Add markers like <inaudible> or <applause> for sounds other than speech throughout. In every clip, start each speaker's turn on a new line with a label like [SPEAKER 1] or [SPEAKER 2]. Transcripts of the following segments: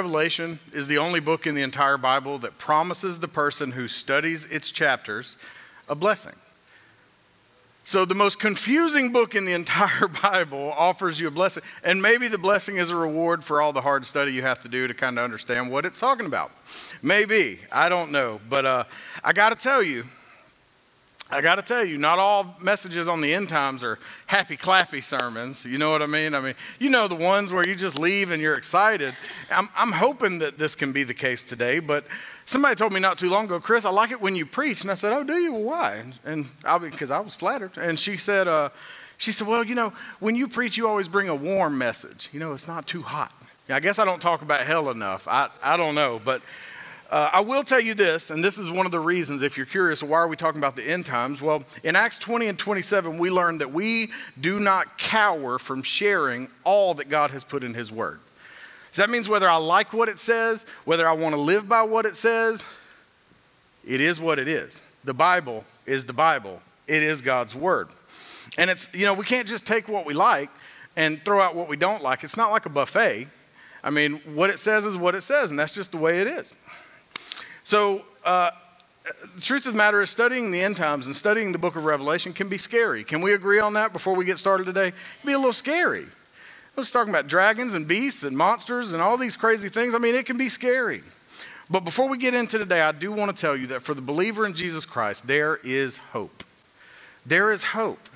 [SPEAKER 1] Revelation is the only book in the entire Bible that promises the person who studies its chapters a blessing. So, the most confusing book in the <laughs> entire Bible offers you a blessing. And maybe the blessing is a reward for all the hard study you have to do to kind of understand what it's talking about. Maybe. I don't know. But uh, I got to tell you, I got to tell you, not all messages on the end times are happy clappy sermons. You know what I mean? I mean, you know the ones where you just leave and you're excited. I'm, I'm hoping that this can be the case today, but somebody told me not too long ago, Chris, I like it when you preach. And I said, Oh, do you? Well, why? And because I, I, was flattered. And she said, uh, she said, Well, you know, when you preach, you always bring a warm message. You know, it's not too hot. I guess I don't talk about hell enough. I, I don't know. But uh, I will tell you this, and this is one of the reasons, if you're curious, why are we talking about the end times? Well, in Acts 20 and 27, we learned that we do not cower from sharing all that God has put in His Word. So that means whether I like what it says, whether I want to live by what it says, it is what it is. The Bible is the Bible, it is God's Word. And it's, you know, we can't just take what we like and throw out what we don't like. It's not like a buffet. I mean, what it says is what it says, and that's just the way it is. So, uh, the truth of the matter is, studying the end times and studying the book of Revelation can be scary. Can we agree on that before we get started today? It can be a little scary. Let's talking about dragons and beasts and monsters and all these crazy things. I mean, it can be scary. But before we get into today, I do want to tell you that for the believer in Jesus Christ, there is hope. There is hope.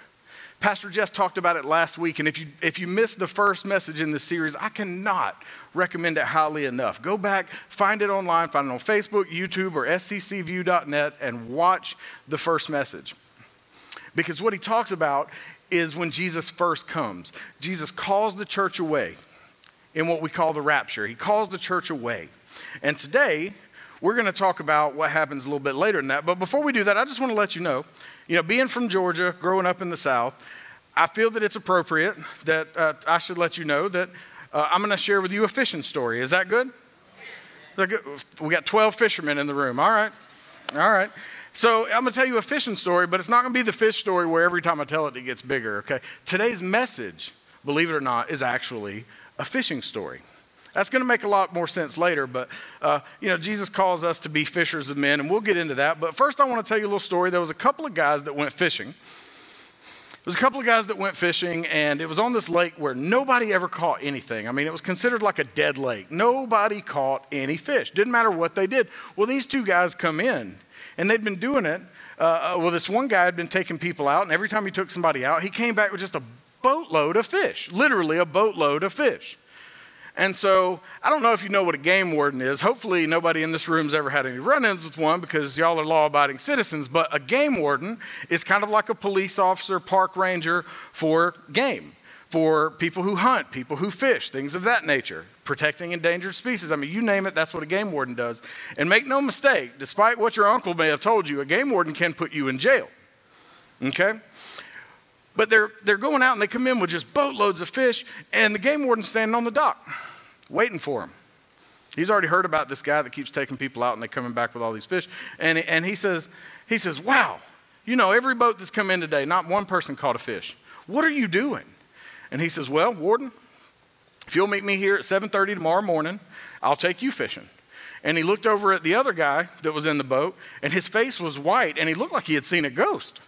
[SPEAKER 1] Pastor Jeff talked about it last week, and if you, if you missed the first message in this series, I cannot recommend it highly enough. Go back, find it online, find it on Facebook, YouTube, or sccview.net, and watch the first message. Because what he talks about is when Jesus first comes. Jesus calls the church away in what we call the rapture. He calls the church away. And today, we're going to talk about what happens a little bit later than that. But before we do that, I just want to let you know you know, being from Georgia, growing up in the South, I feel that it's appropriate that uh, I should let you know that uh, I'm going to share with you a fishing story. Is that good? We got 12 fishermen in the room. All right. All right. So I'm going to tell you a fishing story, but it's not going to be the fish story where every time I tell it, it gets bigger. Okay. Today's message, believe it or not, is actually a fishing story. That's going to make a lot more sense later, but uh, you know, Jesus calls us to be fishers of men, and we'll get into that. But first, I want to tell you a little story. There was a couple of guys that went fishing. There was a couple of guys that went fishing, and it was on this lake where nobody ever caught anything. I mean, it was considered like a dead lake. Nobody caught any fish. Didn't matter what they did. Well, these two guys come in, and they'd been doing it. Uh, uh well, this one guy had been taking people out, and every time he took somebody out, he came back with just a boatload of fish, literally a boatload of fish. And so I don't know if you know what a game warden is. Hopefully, nobody in this room's ever had any run ins with one because y'all are law abiding citizens. But a game warden is kind of like a police officer, park ranger for game, for people who hunt, people who fish, things of that nature, protecting endangered species. I mean, you name it, that's what a game warden does. And make no mistake, despite what your uncle may have told you, a game warden can put you in jail. Okay? But they're, they're going out and they come in with just boatloads of fish, and the game warden's standing on the dock waiting for him. He's already heard about this guy that keeps taking people out and they're coming back with all these fish. And, and he, says, he says, Wow, you know, every boat that's come in today, not one person caught a fish. What are you doing? And he says, Well, warden, if you'll meet me here at 7:30 tomorrow morning, I'll take you fishing. And he looked over at the other guy that was in the boat, and his face was white, and he looked like he had seen a ghost.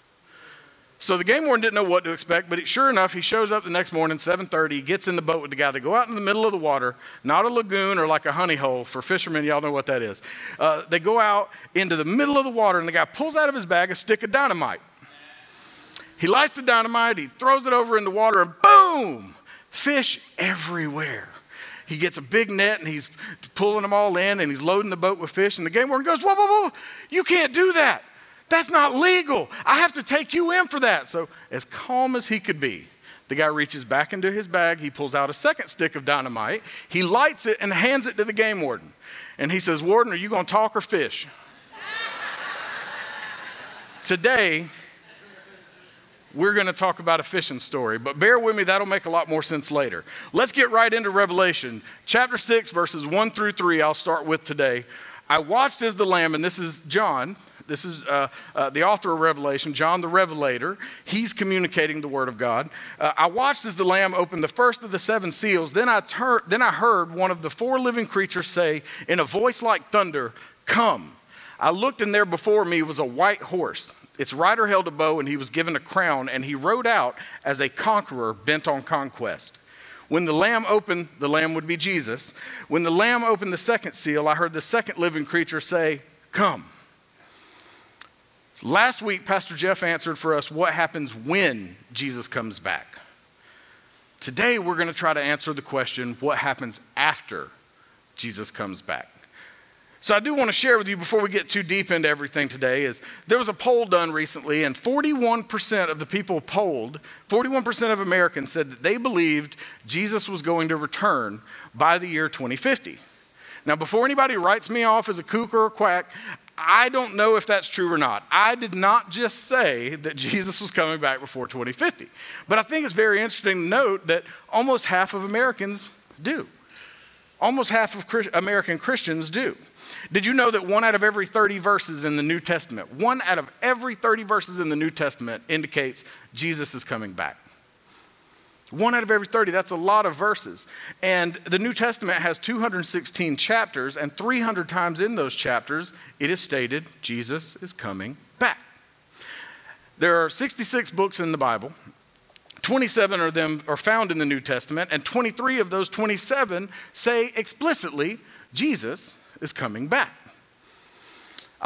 [SPEAKER 1] So the game warden didn't know what to expect, but sure enough, he shows up the next morning, 7:30. He gets in the boat with the guy. They go out in the middle of the water, not a lagoon or like a honey hole for fishermen. Y'all know what that is. Uh, they go out into the middle of the water, and the guy pulls out of his bag a stick of dynamite. He lights the dynamite. He throws it over in the water, and boom, fish everywhere. He gets a big net and he's pulling them all in, and he's loading the boat with fish. And the game warden goes, "Whoa, whoa, whoa! You can't do that." That's not legal. I have to take you in for that. So, as calm as he could be, the guy reaches back into his bag. He pulls out a second stick of dynamite. He lights it and hands it to the game warden. And he says, Warden, are you going to talk or fish? Today, we're going to talk about a fishing story, but bear with me, that'll make a lot more sense later. Let's get right into Revelation. Chapter 6, verses 1 through 3, I'll start with today. I watched as the Lamb, and this is John, this is uh, uh, the author of Revelation, John the Revelator. He's communicating the Word of God. Uh, I watched as the Lamb opened the first of the seven seals. Then I, then I heard one of the four living creatures say, in a voice like thunder, Come. I looked, and there before me was a white horse. Its rider held a bow, and he was given a crown, and he rode out as a conqueror bent on conquest. When the lamb opened, the lamb would be Jesus. When the lamb opened the second seal, I heard the second living creature say, Come. Last week, Pastor Jeff answered for us what happens when Jesus comes back. Today, we're going to try to answer the question what happens after Jesus comes back. So I do want to share with you before we get too deep into everything today is there was a poll done recently and 41% of the people polled, 41% of Americans said that they believed Jesus was going to return by the year 2050. Now, before anybody writes me off as a kook or a quack, I don't know if that's true or not. I did not just say that <laughs> Jesus was coming back before 2050. But I think it's very interesting to note that almost half of Americans do. Almost half of Christ- American Christians do. Did you know that one out of every 30 verses in the New Testament, one out of every 30 verses in the New Testament indicates Jesus is coming back? One out of every 30, that's a lot of verses. And the New Testament has 216 chapters, and 300 times in those chapters, it is stated Jesus is coming back. There are 66 books in the Bible. 27 of them are found in the New Testament, and 23 of those 27 say explicitly Jesus is coming back.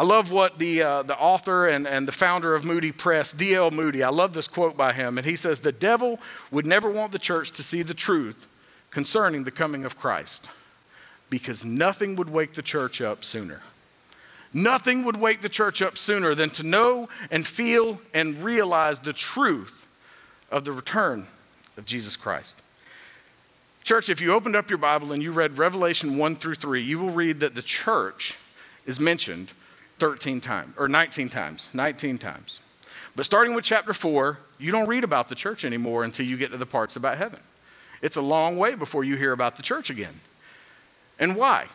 [SPEAKER 1] I love what the, uh, the author and, and the founder of Moody Press, D.L. Moody, I love this quote by him. And he says, The devil would never want the church to see the truth concerning the coming of Christ because nothing would wake the church up sooner. Nothing would wake the church up sooner than to know and feel and realize the truth of the return of Jesus Christ. Church, if you opened up your Bible and you read Revelation 1 through 3, you will read that the church is mentioned 13 times, or 19 times, 19 times. But starting with chapter 4, you don't read about the church anymore until you get to the parts about heaven. It's a long way before you hear about the church again. And why?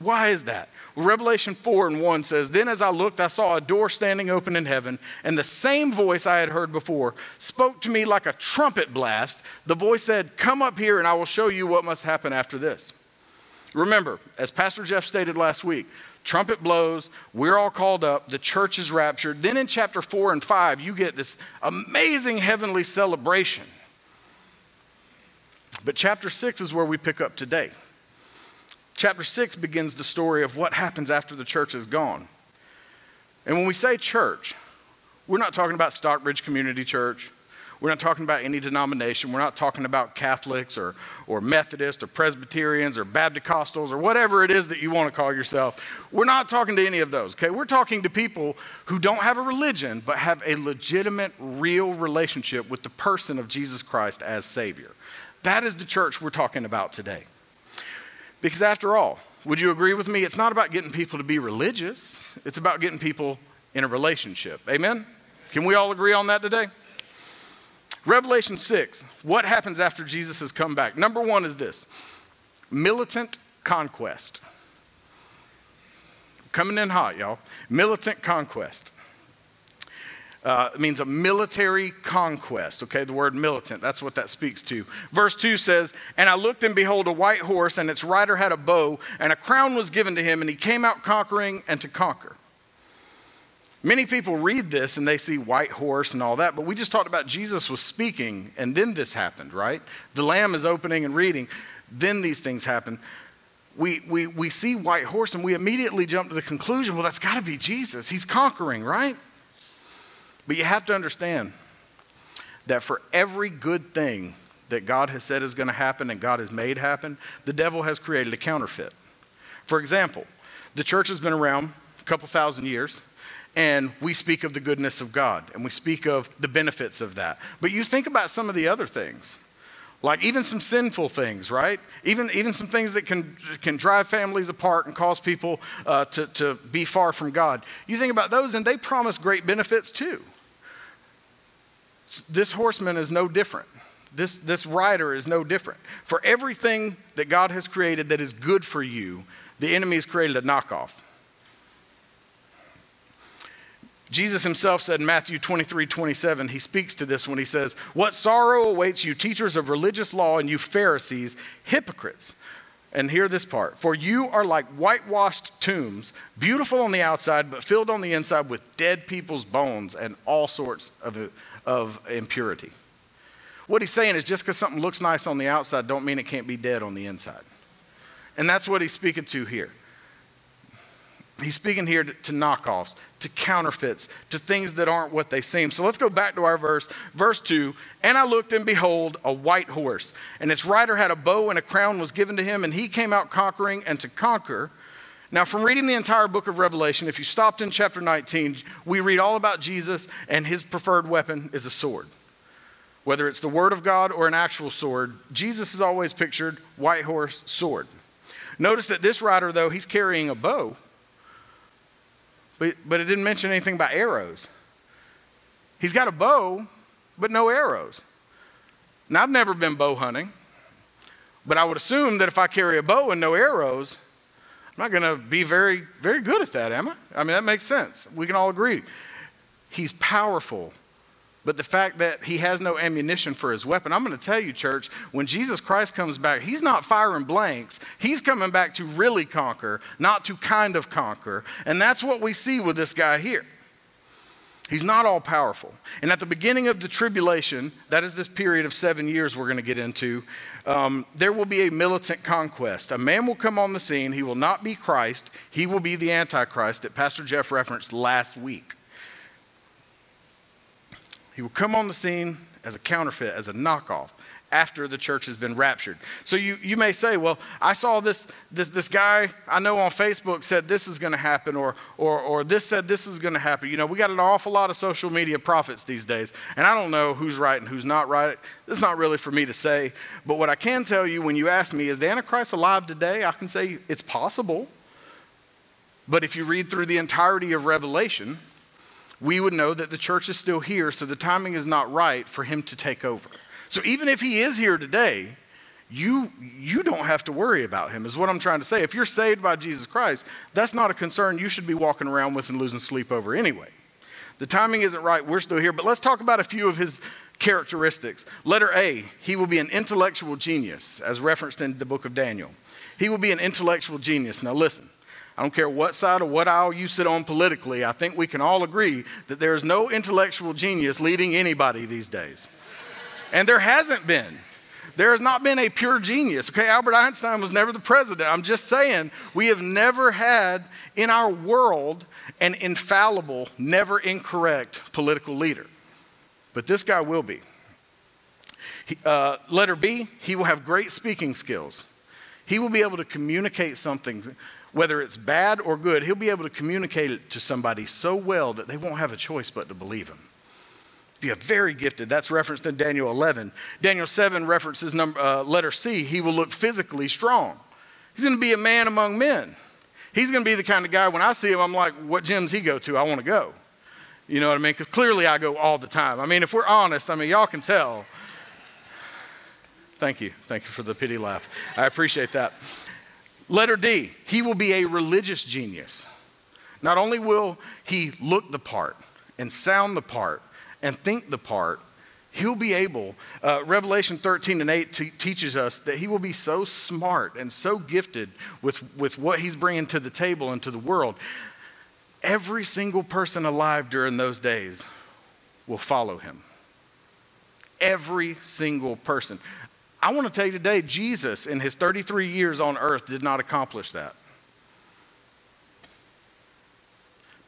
[SPEAKER 1] Why is that? Well, Revelation 4 and 1 says, Then as I looked, I saw a door standing open in heaven, and the same voice I had heard before spoke to me like a trumpet blast. The voice said, Come up here, and I will show you what must happen after this. Remember, as Pastor Jeff stated last week, trumpet blows, we're all called up, the church is raptured. Then in chapter 4 and 5, you get this amazing heavenly celebration. But chapter 6 is where we pick up today. Chapter 6 begins the story of what happens after the church is gone. And when we say church, we're not talking about Stockbridge Community Church. We're not talking about any denomination. We're not talking about Catholics or, or Methodists or Presbyterians or Baptist or whatever it is that you want to call yourself. We're not talking to any of those, okay? We're talking to people who don't have a religion but have a legitimate, real relationship with the person of Jesus Christ as Savior. That is the church we're talking about today. Because after all, would you agree with me? It's not about getting people to be religious, it's about getting people in a relationship. Amen? Can we all agree on that today? Revelation 6, what happens after Jesus has come back? Number one is this militant conquest. Coming in hot, y'all. Militant conquest. Uh, it means a military conquest, okay? The word militant, that's what that speaks to. Verse 2 says, And I looked and behold a white horse, and its rider had a bow, and a crown was given to him, and he came out conquering and to conquer. Many people read this and they see white horse and all that, but we just talked about Jesus was speaking and then this happened, right? The lamb is opening and reading, then these things happen. We, we, we see white horse and we immediately jump to the conclusion well, that's got to be Jesus. He's conquering, right? But you have to understand that for every good thing that God has said is going to happen and God has made happen, the devil has created a counterfeit. For example, the church has been around a couple thousand years and we speak of the goodness of God and we speak of the benefits of that. But you think about some of the other things, like even some sinful things, right? Even, even some things that can, can drive families apart and cause people uh, to, to be far from God. You think about those and they promise great benefits too. This horseman is no different. This, this rider is no different. For everything that God has created that is good for you, the enemy has created a knockoff. Jesus himself said in Matthew 23 27, he speaks to this when he says, What sorrow awaits you, teachers of religious law, and you Pharisees, hypocrites. And hear this part For you are like whitewashed tombs, beautiful on the outside, but filled on the inside with dead people's bones and all sorts of, of impurity. What he's saying is just because something looks nice on the outside, don't mean it can't be dead on the inside. And that's what he's speaking to here. He's speaking here to, to, knockoffs, to counterfeits, to things that aren't what they seem. So let's go back to our verse, verse 2. And I looked, and behold, a white horse, and its rider had a bow, and a crown was given to him, and he came out conquering and to conquer. Now, from reading the entire book of Revelation, if you stopped in chapter 19, we read all about Jesus, and his preferred weapon is a sword. Whether it's the word of God or an actual sword, Jesus is always pictured white horse, sword. Notice that this rider, though, he's carrying a bow but, but it didn't mention anything about arrows. He's got a bow, but no arrows. Now, I've never been bow hunting, but I would assume that if I carry a bow and no arrows, I'm not going to be very, very good at that, am I? I mean, that makes sense. We can all agree. He's powerful, but the fact that he has no ammunition for his weapon, I'm going to tell you, church, when Jesus Christ comes back, he's not firing blanks. He's coming back to really conquer, not to kind of conquer. And that's what we see with this guy here. He's not all powerful. And at the beginning of the tribulation, that is this period of seven years we're going to get into, um, there will be a militant conquest. A man will come on the scene. He will not be Christ, he will be the Antichrist that Pastor Jeff referenced last week. He will come on the scene as a counterfeit, as a knockoff after the church has been raptured. So you, you may say, well, I saw this, this, this guy I know on Facebook said this is going to happen, or, or, or this said this is going to happen. You know, we got an awful lot of social media prophets these days, and I don't know who's right and who's not right. It's not really for me to say. But what I can tell you when you ask me, is the Antichrist alive today? I can say it's possible. But if you read through the entirety of Revelation, we would know that the church is still here, so the timing is not right for him to take over. So even if he is here today, you, you don't have to worry about him, is what I'm trying to say. If you're saved by Jesus Christ, that's not a concern you should be walking around with and losing sleep over anyway. The timing isn't right, we're still here, but let's talk about a few of his characteristics. Letter A, he will be an intellectual genius, as referenced in the book of Daniel. He will be an intellectual genius. Now, listen, I don't care what side or what aisle you sit on politically, I think we can all agree that there is no intellectual genius leading anybody these days. And there hasn't been. There has not been a pure genius. Okay, Albert Einstein was never the president. I'm just saying, we have never had in our world an infallible, never incorrect political leader. But this guy will be. He, uh, letter B, he will have great speaking skills. He will be able to communicate something whether it's bad or good, he'll be able to communicate it to somebody so well that they won't have a choice but to believe him. Be a very gifted. That's referenced in Daniel 11. Daniel 7 references number, uh, letter C. He will look physically strong. He's going to be a man among men. He's going to be the kind of guy when I see him, I'm like, what gyms he go to? I want to go. You know what I mean? Because clearly I go all the time. I mean, if we're honest, I mean, y'all can tell. Thank you. Thank you for the pity laugh. I appreciate that. Letter D, he will be a religious genius. Not only will he look the part and sound the part and think the part, he'll be able, uh, Revelation 13 and 8 t- teaches us that he will be so smart and so gifted with, with what he's bringing to the table and to the world every single person alive during those days will follow him. Every single person. I want to tell you today, Jesus, in his 33 years on earth, did not accomplish that.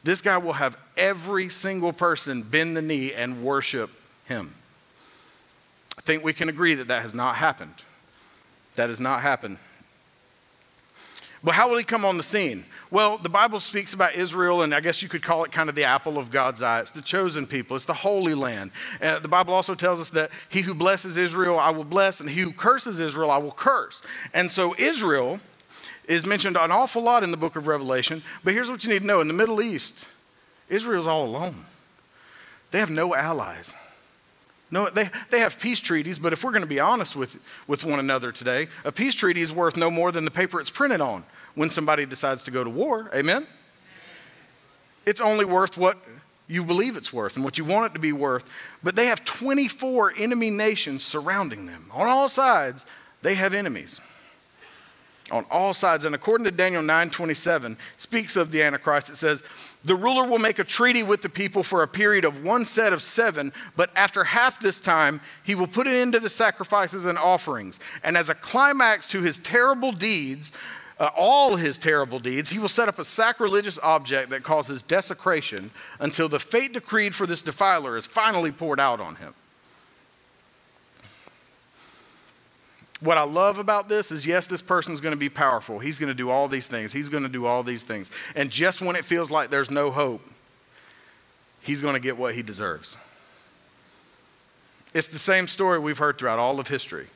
[SPEAKER 1] This guy will have every single person bend the knee and worship him. I think we can agree that that has not happened. That has not happened. But how will he come on the scene? Well, the Bible speaks about Israel, and I guess you could call it kind of the apple of God's eye. It's the chosen people, it's the holy land. And the Bible also tells us that he who blesses Israel, I will bless, and he who curses Israel, I will curse. And so, Israel is mentioned an awful lot in the book of Revelation. But here's what you need to know in the Middle East, Israel's all alone. They have no allies. No, they, they have peace treaties, but if we're going to be honest with, with one another today, a peace treaty is worth no more than the paper it's printed on when somebody decides to go to war. Amen? It's only worth what you believe it's worth and what you want it to be worth. But they have 24 enemy nations surrounding them. On all sides, they have enemies on all sides. And according to Daniel 9:27, speaks of the Antichrist. It says, "The ruler will make a treaty with the people for a period of one set of seven, but after half this time, he will put an end to the sacrifices and offerings. And as a climax to his terrible deeds, uh, all his terrible deeds, he will set up a sacrilegious object that causes desecration until the fate decreed for this defiler is finally poured out on him." what I love about this is yes, this person's going to be powerful. He's going to do all these things. He's going to do all these things. And just when it feels like there's no hope, he's going to get what he deserves. It's the same story we've heard throughout all of history.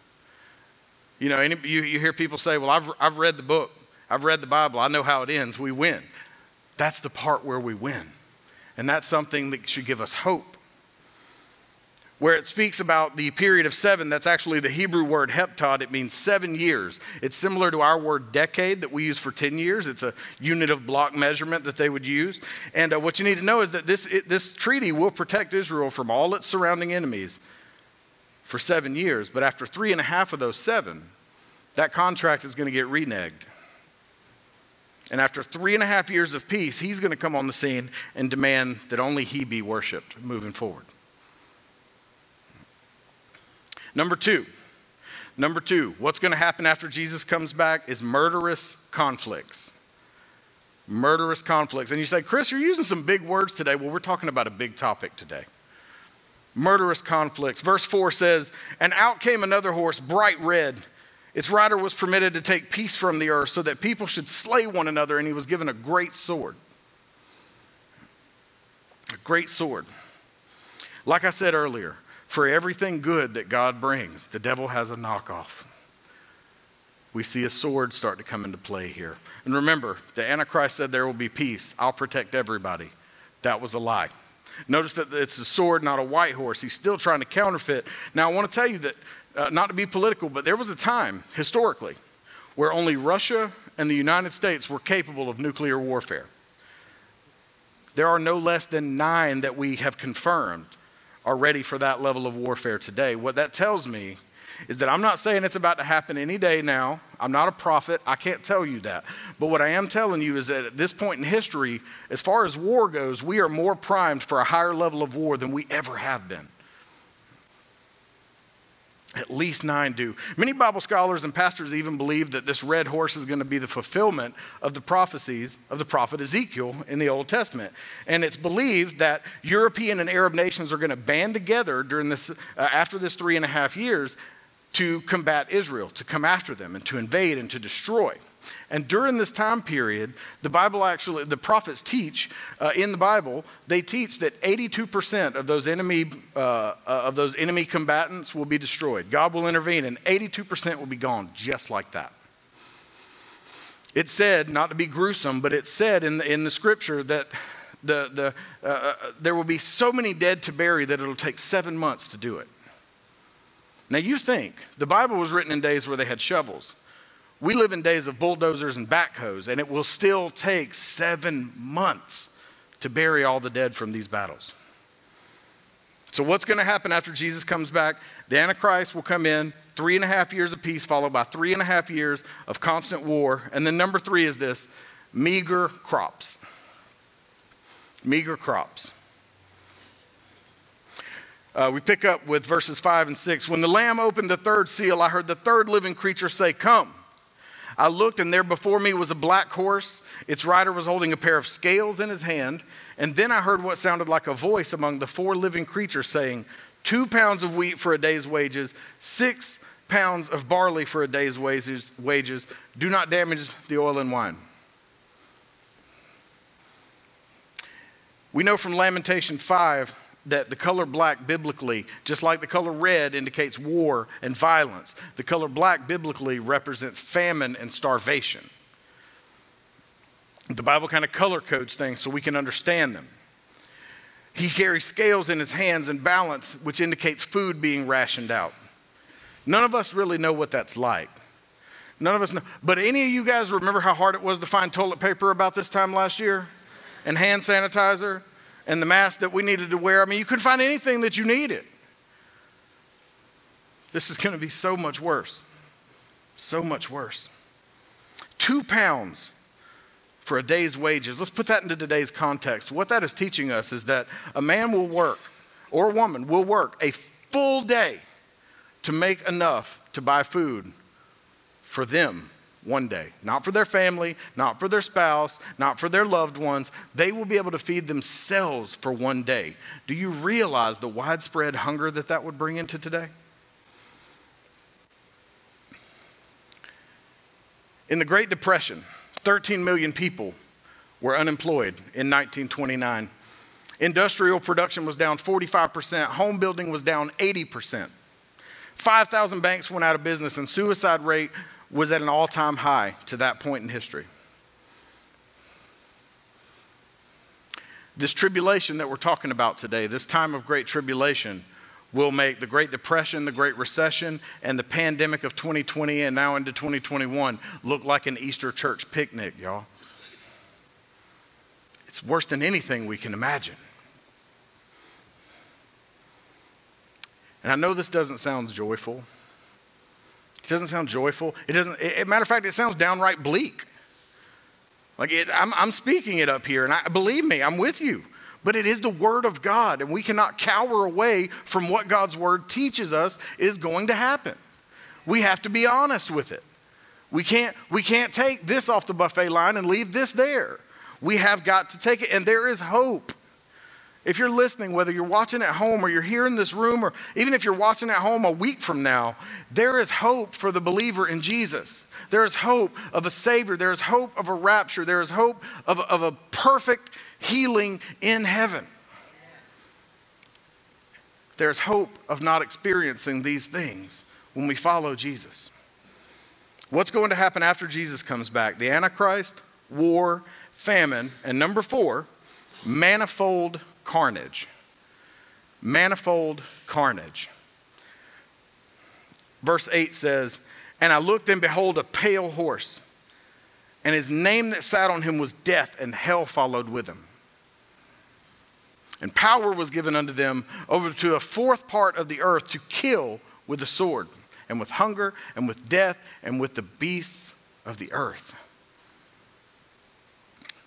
[SPEAKER 1] You know, any, you, you hear people say, Well, I've, I've read the book, I've read the Bible, I know how it ends. We win. That's the part where we win. And that's something that should give us hope where it speaks about the period of seven, that's actually the Hebrew word heptad. It means seven years. It's similar to our word decade that we use for 10 years. It's a unit of block measurement that they would use. And uh, what you need to know is that this, it, this treaty will protect Israel from all its surrounding enemies for seven years. But after three and a half of those seven, that contract is going to get reneged. And after three and a half years of peace, he's going to come on the scene and demand that only he be worshiped moving forward. Number two, number two, what's going to happen after Jesus comes back is murderous conflicts. Murderous conflicts. And you say, Chris, you're using some big words today. Well, we're talking about a big topic today. Murderous conflicts. Verse 4 says, And out came another horse, bright red. Its rider was permitted to take peace from the earth so that people should slay one another, and he was given a great sword. A great sword. Like I said earlier, for everything good that God brings, the devil has a knockoff. We see a sword start to come into play here. And remember, the Antichrist said there will be peace. I'll protect everybody. That was a lie. Notice that it's a sword, not a white horse. He's still trying to counterfeit. Now, I want to tell you that, uh, not to be political, but there was a time historically where only Russia and the United States were capable of nuclear warfare. There are no less than nine that we have confirmed are ready for that level of warfare today. What that tells me is that I'm not saying it's about to happen any day now. I'm not a prophet. I can't tell you that. But what I am telling you is that at this point in history, as far as war goes, we are more primed for a higher level of war than we ever have been. At least nine do. Many Bible scholars and pastors even believe that this red horse is going to be the fulfillment of the prophecies of the prophet Ezekiel in the Old Testament. And it's believed that European and Arab nations are going to band together during this, uh, after this three and a half years to combat Israel, to come after them, and to invade and to destroy. And during this time period, the Bible actually, the prophets teach uh, in the Bible, they teach that 82% of those enemy uh, uh, of those enemy combatants will be destroyed. God will intervene, and 82% will be gone just like that. It said, not to be gruesome, but it said in the, in the scripture that the, the, uh, uh, there will be so many dead to bury that it'll take seven months to do it. Now, you think the Bible was written in days where they had shovels. We live in days of bulldozers and backhoes, and it will still take seven months to bury all the dead from these battles. So, what's going to happen after Jesus comes back? The Antichrist will come in, three and a half years of peace, followed by three and a half years of constant war. And then, number three is this meager crops. meager crops. Uh, we pick up with verses 5 and 6. When the Lamb opened the third seal, I heard the third living creature say, Come. I looked, and there before me was a black horse. Its rider was holding a pair of scales in his hand. And then I heard what sounded like a voice among the four living creatures saying, Two pounds of wheat for a day's wages, six pounds of barley for a day's wages. wages. Do not damage the oil and wine. We know from Lamentation 5 that the color black biblically, just like the color red indicates war and violence, the color black biblically represents famine and starvation. The Bible kind of color codes things so we can understand them. He carries scales in his hands and balance, which indicates food being rationed out. None of us really know what that's like. None of us know. But any of you guys remember how hard it was to find toilet paper about this time last year? And hand sanitizer? And the mask that we needed to wear. I mean, you couldn't find anything that you needed. This is going to be so much worse. So much worse. Two pounds for a day's wages. Let's put that into today's context. What that is teaching us is that a man will work, or a woman will work, a full day to make enough to buy food for them one day. Not for their family, not for their spouse, not for their loved ones. They will be able to feed themselves for one day. Do you realize the widespread hunger that that would bring into today? In the Great Depression, 13 million people were unemployed in 1929. Industrial production was down 45%, home building was down 80%. 5,000 banks went out of business, and suicide rate was at an all time high to that point in history. This tribulation that we're talking about today, this time of great tribulation, will make the Great Depression, the Great Recession, and the pandemic of 2020 and now into 2021 look like an Easter church picnic, y'all. It's worse than anything we can imagine. And I know this doesn't sound joyful. It doesn't sound joyful. It doesn't, it, matter of fact, it sounds downright bleak. Like it, I'm, I'm speaking it up here, and I, believe me, I'm with you. But it is the Word of God, and we cannot cower away from what God's Word teaches us is going to happen. We have to be honest with it. We can't, we can't take this off the buffet line and leave this there. We have got to take it, and there is hope. If you're listening, whether you're watching at home or you're here in this room, or even if you're watching at home a week from now, there is hope for the believer in Jesus. There is hope of a Savior. There is hope of a rapture. There is hope of, of a perfect healing in heaven. There's hope of not experiencing these things when we follow Jesus. What's going to happen after Jesus comes back? The Antichrist, war, famine, and number four, manifold carnage. Manifold carnage. Verse 8 says, And I looked and behold a pale horse, and his name that sat on him was Death, and hell followed with him. And power was given unto them over to a fourth part of the earth to kill with the sword, and with hunger, and with death, and with the beasts of the earth.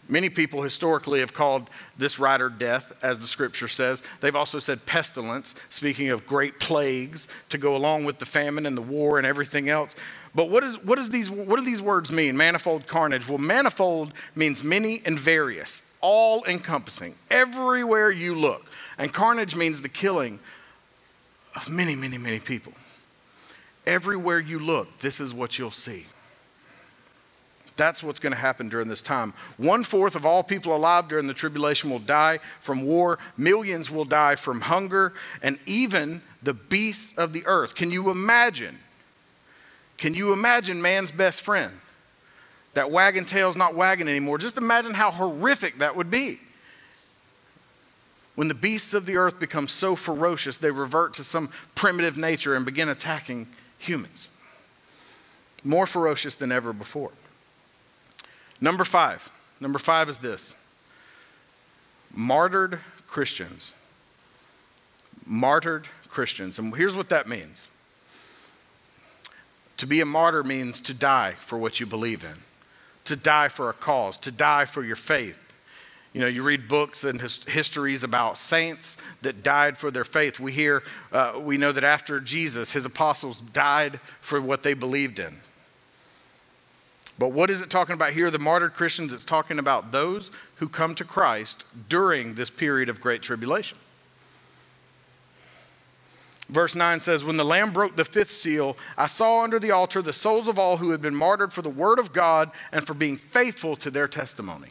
[SPEAKER 1] Many people historically have called this rider death, as the scripture says. They've also said pestilence, speaking of great plagues to go along with the famine and the war and everything else. But what, is, what, is these, what do these words mean? Manifold carnage. Well, manifold means many and various, all encompassing, everywhere you look. And carnage means the killing of many, many, many people. Everywhere you look, this is what you'll see. That's what's going to happen during this time. One fourth of all people alive during the tribulation will die from war, millions will die from hunger, and even the beasts of the earth. Can you imagine? Can you imagine man's best friend? That wagon tail's not wagging anymore. Just imagine how horrific that would be. When the beasts of the earth become so ferocious, they revert to some primitive nature and begin attacking humans. More ferocious than ever before. Number five. Number five is this martyred Christians. Martyred Christians. And here's what that means to be a martyr means to die for what you believe in, to die for a cause, to die for your faith. You know, you read books and his, histories about saints that died for their faith. We hear, uh, we know that after Jesus, his apostles died for what they believed in. But what is it talking about here? The martyred Christians, it's talking about those who come to Christ during this period of great tribulation. Verse 9 says, When the Lamb broke the fifth seal, I saw under the altar the souls of all who had been martyred for the word of God and for being faithful to their testimony.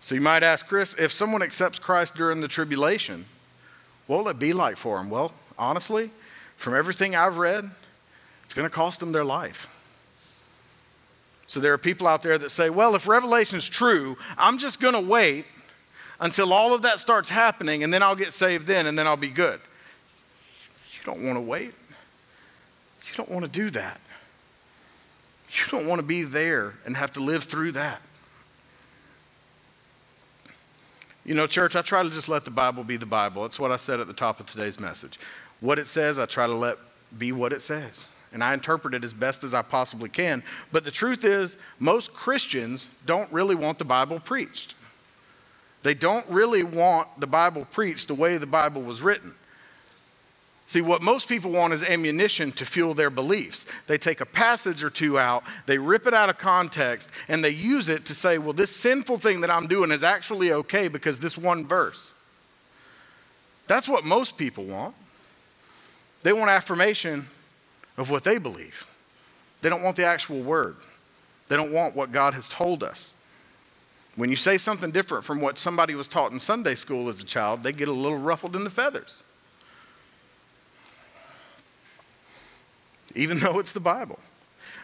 [SPEAKER 1] So you might ask, Chris, if someone accepts Christ during the tribulation, what will it be like for them? Well, honestly, from everything I've read, it's going to cost them their life. So there are people out there that say, well, if Revelation is true, I'm just going to wait until all of that starts happening and then I'll get saved then and then I'll be good. You don't want to wait. You don't want to do that. You don't want to be there and have to live through that. You know, church, I try to just let the Bible be the Bible. That's what I said at the top of today's message. What it says, I try to let be what it says. And I interpret it as best as I possibly can. But the truth is, most Christians don't really want the Bible preached. They don't really want the Bible preached the way the Bible was written. See, what most people want is ammunition to fuel their beliefs. They take a passage or two out, they rip it out of context, and they use it to say, well, this sinful thing that I'm doing is actually okay because this one verse. That's what most people want. They want affirmation of what they believe, they don't want the actual word, they don't want what God has told us. When you say something different from what somebody was taught in Sunday school as a child, they get a little ruffled in the feathers. even though it's the Bible.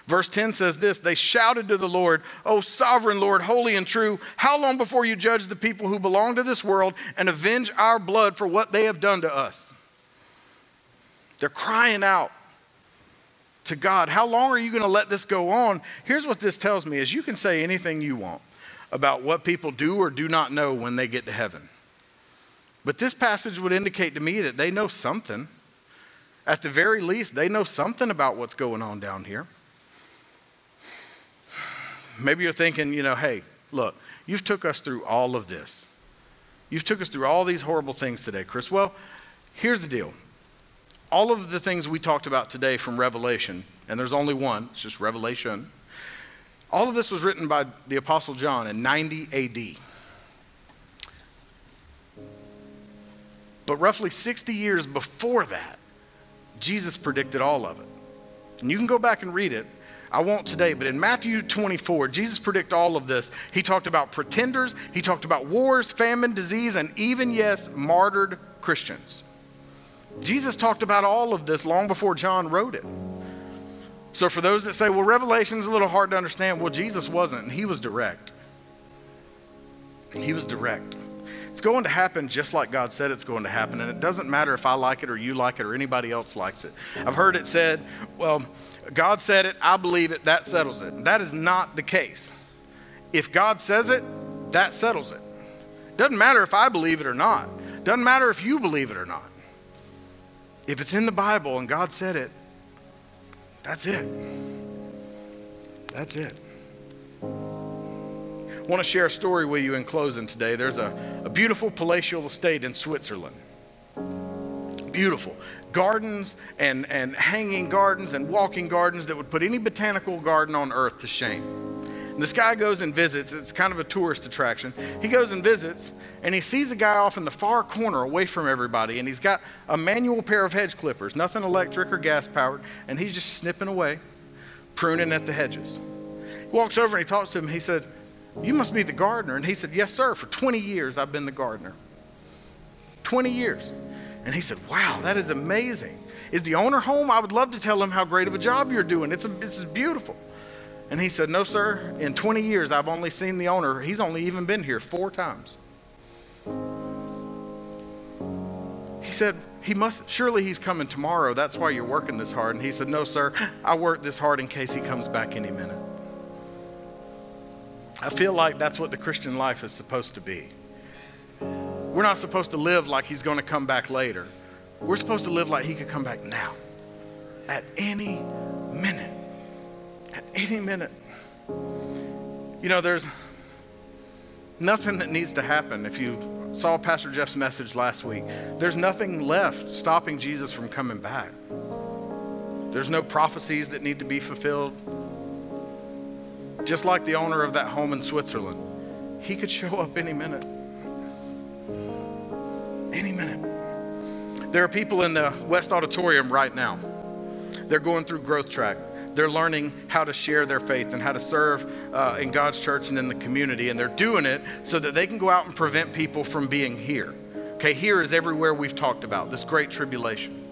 [SPEAKER 1] Verse 10 says this They shouted to the Lord, O sovereign Lord, holy and true, how long before you judge the people who belong to this world and avenge our blood for what they have done to us? They're crying out to God, How long are you going to let this go on? Here's what this tells me is you can say anything you want about what people do or do not know when they get to heaven. But this passage would indicate to me that they know something. At the very least, they know something about what's going on down here. Maybe you're thinking, you know, hey, look, you've took us through all of this. You've took us through all these horrible things today, Chris. Well, here's the deal. All of the things we talked about today from Revelation, and there's only one, it's just Revelation. All of this was written by the Apostle John in 90 AD. But roughly 60 years before that, Jesus predicted all of it. And you can go back and read it. I won't today, but in Matthew 24, Jesus predicted all of this. He talked about pretenders, he talked about wars, famine, disease, and even, yes, martyred Christians. Jesus talked about all of this long before John wrote it. So, for those that say, well, Revelation is a little hard to understand, well, Jesus wasn't, he was direct. And he was direct. It's going to happen just like God said it's going to happen. And it doesn't matter if I like it or you like it or anybody else likes it. I've heard it said, well, God said it, I believe it, that settles it. That is not the case. If God says it, that settles it. Doesn't matter if I believe it or not. Doesn't matter if you believe it or not. If it's in the Bible and God said it, that's it. That's it. I want to share a story with you in closing today. There's a, a beautiful palatial estate in Switzerland. Beautiful. Gardens and, and hanging gardens and walking gardens that would put any botanical garden on earth to shame. And this guy goes and visits. It's kind of a tourist attraction. He goes and visits, and he sees a guy off in the far corner away from everybody, and he's got a manual pair of hedge clippers, nothing electric or gas powered, and he's just snipping away, pruning at the hedges. He walks over and he talks to him. He said, you must be the gardener. And he said, Yes, sir. For 20 years, I've been the gardener. 20 years. And he said, Wow, that is amazing. Is the owner home? I would love to tell him how great of a job you're doing. It's, a, it's beautiful. And he said, No, sir. In 20 years, I've only seen the owner. He's only even been here four times. He said, he must surely he's coming tomorrow that's why you're working this hard and he said no sir i work this hard in case he comes back any minute I feel like that's what the Christian life is supposed to be. We're not supposed to live like he's going to come back later. We're supposed to live like he could come back now, at any minute. Any minute. You know, there's nothing that needs to happen. If you saw Pastor Jeff's message last week, there's nothing left stopping Jesus from coming back. There's no prophecies that need to be fulfilled. Just like the owner of that home in Switzerland, he could show up any minute. Any minute. There are people in the West Auditorium right now. They're going through growth track. They're learning how to share their faith and how to serve uh, in God's church and in the community. And they're doing it so that they can go out and prevent people from being here. Okay, here is everywhere we've talked about this great tribulation.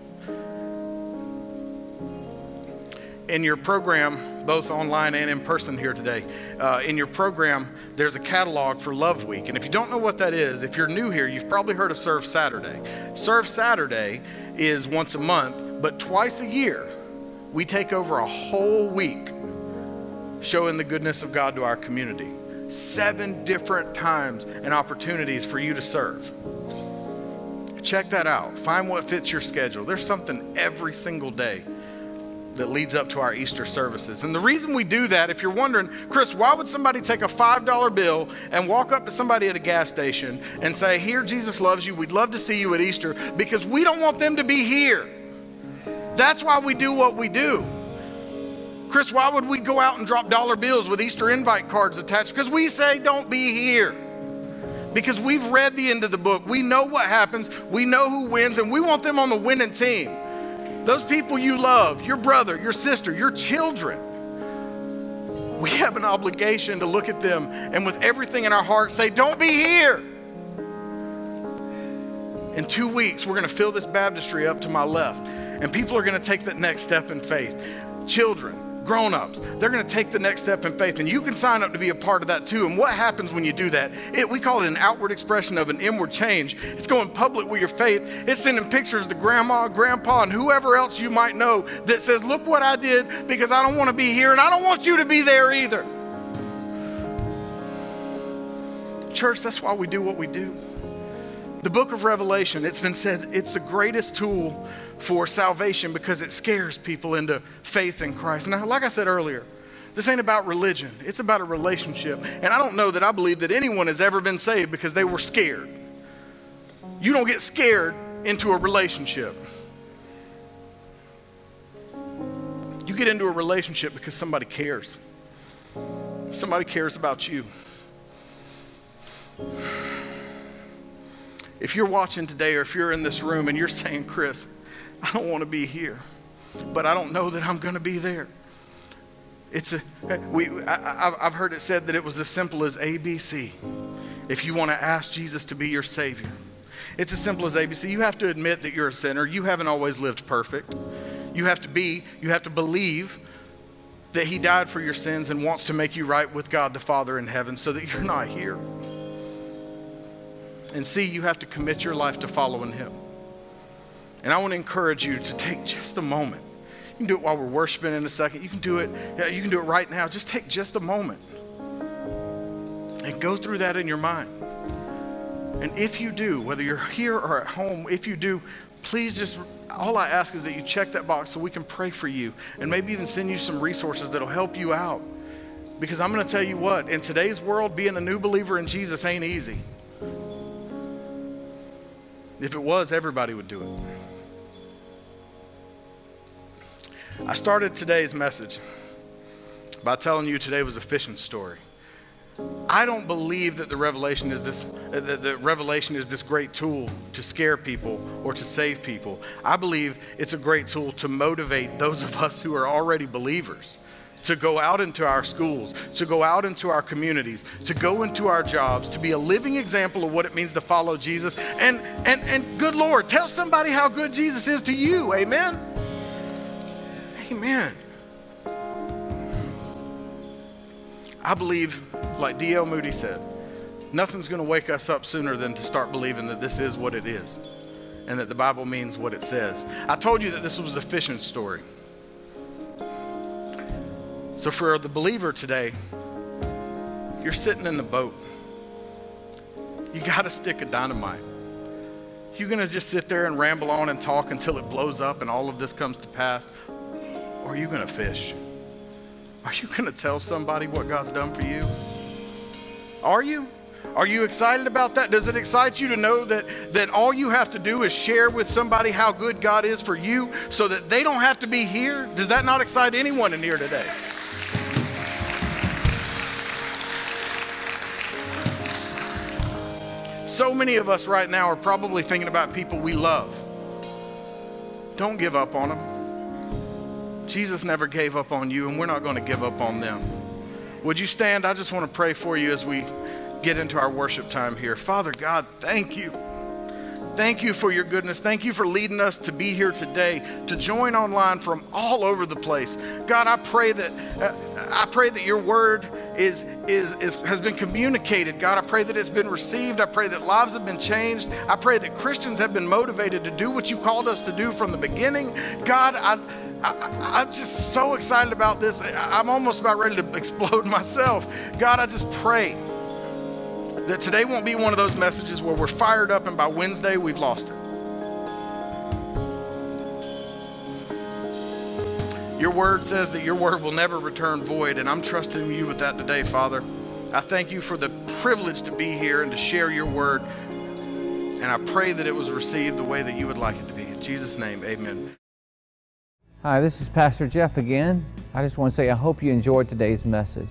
[SPEAKER 1] in your program, both online and in person here today, uh, in your program, there's a catalog for Love Week. And if you don't know what that is, if you're new here, you've probably heard of Serve Saturday. Serve Saturday is once a month, but twice a year, we take over a whole week showing the goodness of God to our community. Seven different times and opportunities for you to serve. Check that out. Find what fits your schedule. There's something every single day that leads up to our Easter services. And the reason we do that, if you're wondering, Chris, why would somebody take a $5 bill and walk up to somebody at a gas station and say, Here, Jesus loves you. We'd love to see you at Easter because we don't want them to be here. That's why we do what we do. Chris, why would we go out and drop dollar bills with Easter invite cards attached? Because we say, Don't be here. Because we've read the end of the book. We know what happens, we know who wins, and we want them on the winning team. Those people you love, your brother, your sister, your children, we have an obligation to look at them and with everything in our heart say, Don't be here. In two weeks, we're going to fill this baptistry up to my left, and people are going to take that next step in faith. Children, grown ups, they're going to take the next step in faith. And you can sign up to be a part of that too. And what happens when you do that? It, we call it an outward expression of an inward change. It's going public with your faith, it's sending pictures to grandma, grandpa, and whoever else you might know that says, Look what I did because I don't want to be here and I don't want you to be there either. Church, that's why we do what we do. The book of Revelation, it's been said it's the greatest tool for salvation because it scares people into faith in Christ. Now, like I said earlier, this ain't about religion, it's about a relationship. And I don't know that I believe that anyone has ever been saved because they were scared. You don't get scared into a relationship. You get into a relationship because somebody cares. Somebody cares about you. If you're watching today or if you're in this room and you're <laughs> saying, Chris, I don't want to be here, but I don't know that I'm going to be there. It's a, we, I, have heard it said that it was as simple as ABC. If you want to ask Jesus to be your Savior, it's as simple as ABC. You have to admit that you're a sinner. You haven't always lived perfect. You have to be, you have to believe that He died for your sins and wants to make you right with God the Father in heaven so that you're not here. And C, you have to commit your life to following Him. And I want to encourage you to take just a moment. You can do it while we're worshiping in a second. You can do it, you can do it right now. Just take just a moment and go through that in your mind. And if you do, whether you're here or at home, if you do, please just, all I ask is that you check that box so we can pray for you and maybe even send you some resources that'll help you out. Because I'm going to tell you what, in today's world, being a new believer in Jesus ain't easy. If it was, everybody would do it. I started today's message by telling you today was a fishing story. I don't believe that the revelation is this that the revelation is this great tool to scare people or to save people. I believe it's a great tool to motivate those of us who are already believers to go out into our schools, to go out into our communities, to go into our jobs, to be a living example of what it means to follow Jesus. And and and good Lord, tell somebody how good Jesus is to you. Amen. Amen. I believe, like D.L. Moody said, nothing's going to wake us up sooner than to start believing that this is what it is and that the Bible means what it says. I told you that this was a fishing story. So, for the believer today, you're sitting in the boat. You got a stick of dynamite. You're going to just sit there and ramble on and talk until it blows up and all of this comes to pass? Or are you going to fish? Are you going to tell somebody what God's done for you? Are you? Are you excited about that? Does it excite you to know that, that all you have to do is share with somebody how good God is for you so that they don't have to be here? Does that not excite anyone in here today? So many of us right now are probably thinking about people we love. Don't give up on them. Jesus never gave up on you, and we're not going to give up on them. Would you stand? I just want to pray for you as we get into our worship time here. Father God, thank you. Thank you for your goodness. Thank you for leading us to be here today, to join online from all over the place. God, I pray that uh, I pray that your word is, is, is, has been communicated. God, I pray that it's been received. I pray that lives have been changed. I pray that Christians have been motivated to do what you called us to do from the beginning. God, I, I, am just so excited about this. I'm almost about ready to <laughs> explode myself. God, I just pray that today won't be one of those messages where we're fired up and by Wednesday we've lost it. Your word says that your word will never return void, and I'm trusting you with that today, Father. I thank you for the privilege to be here and to share your word, and I pray that it was received the way that you would like it to be. In Jesus' name, amen.
[SPEAKER 2] Hi, this is Pastor Jeff again. I just want to say I hope you enjoyed today's message.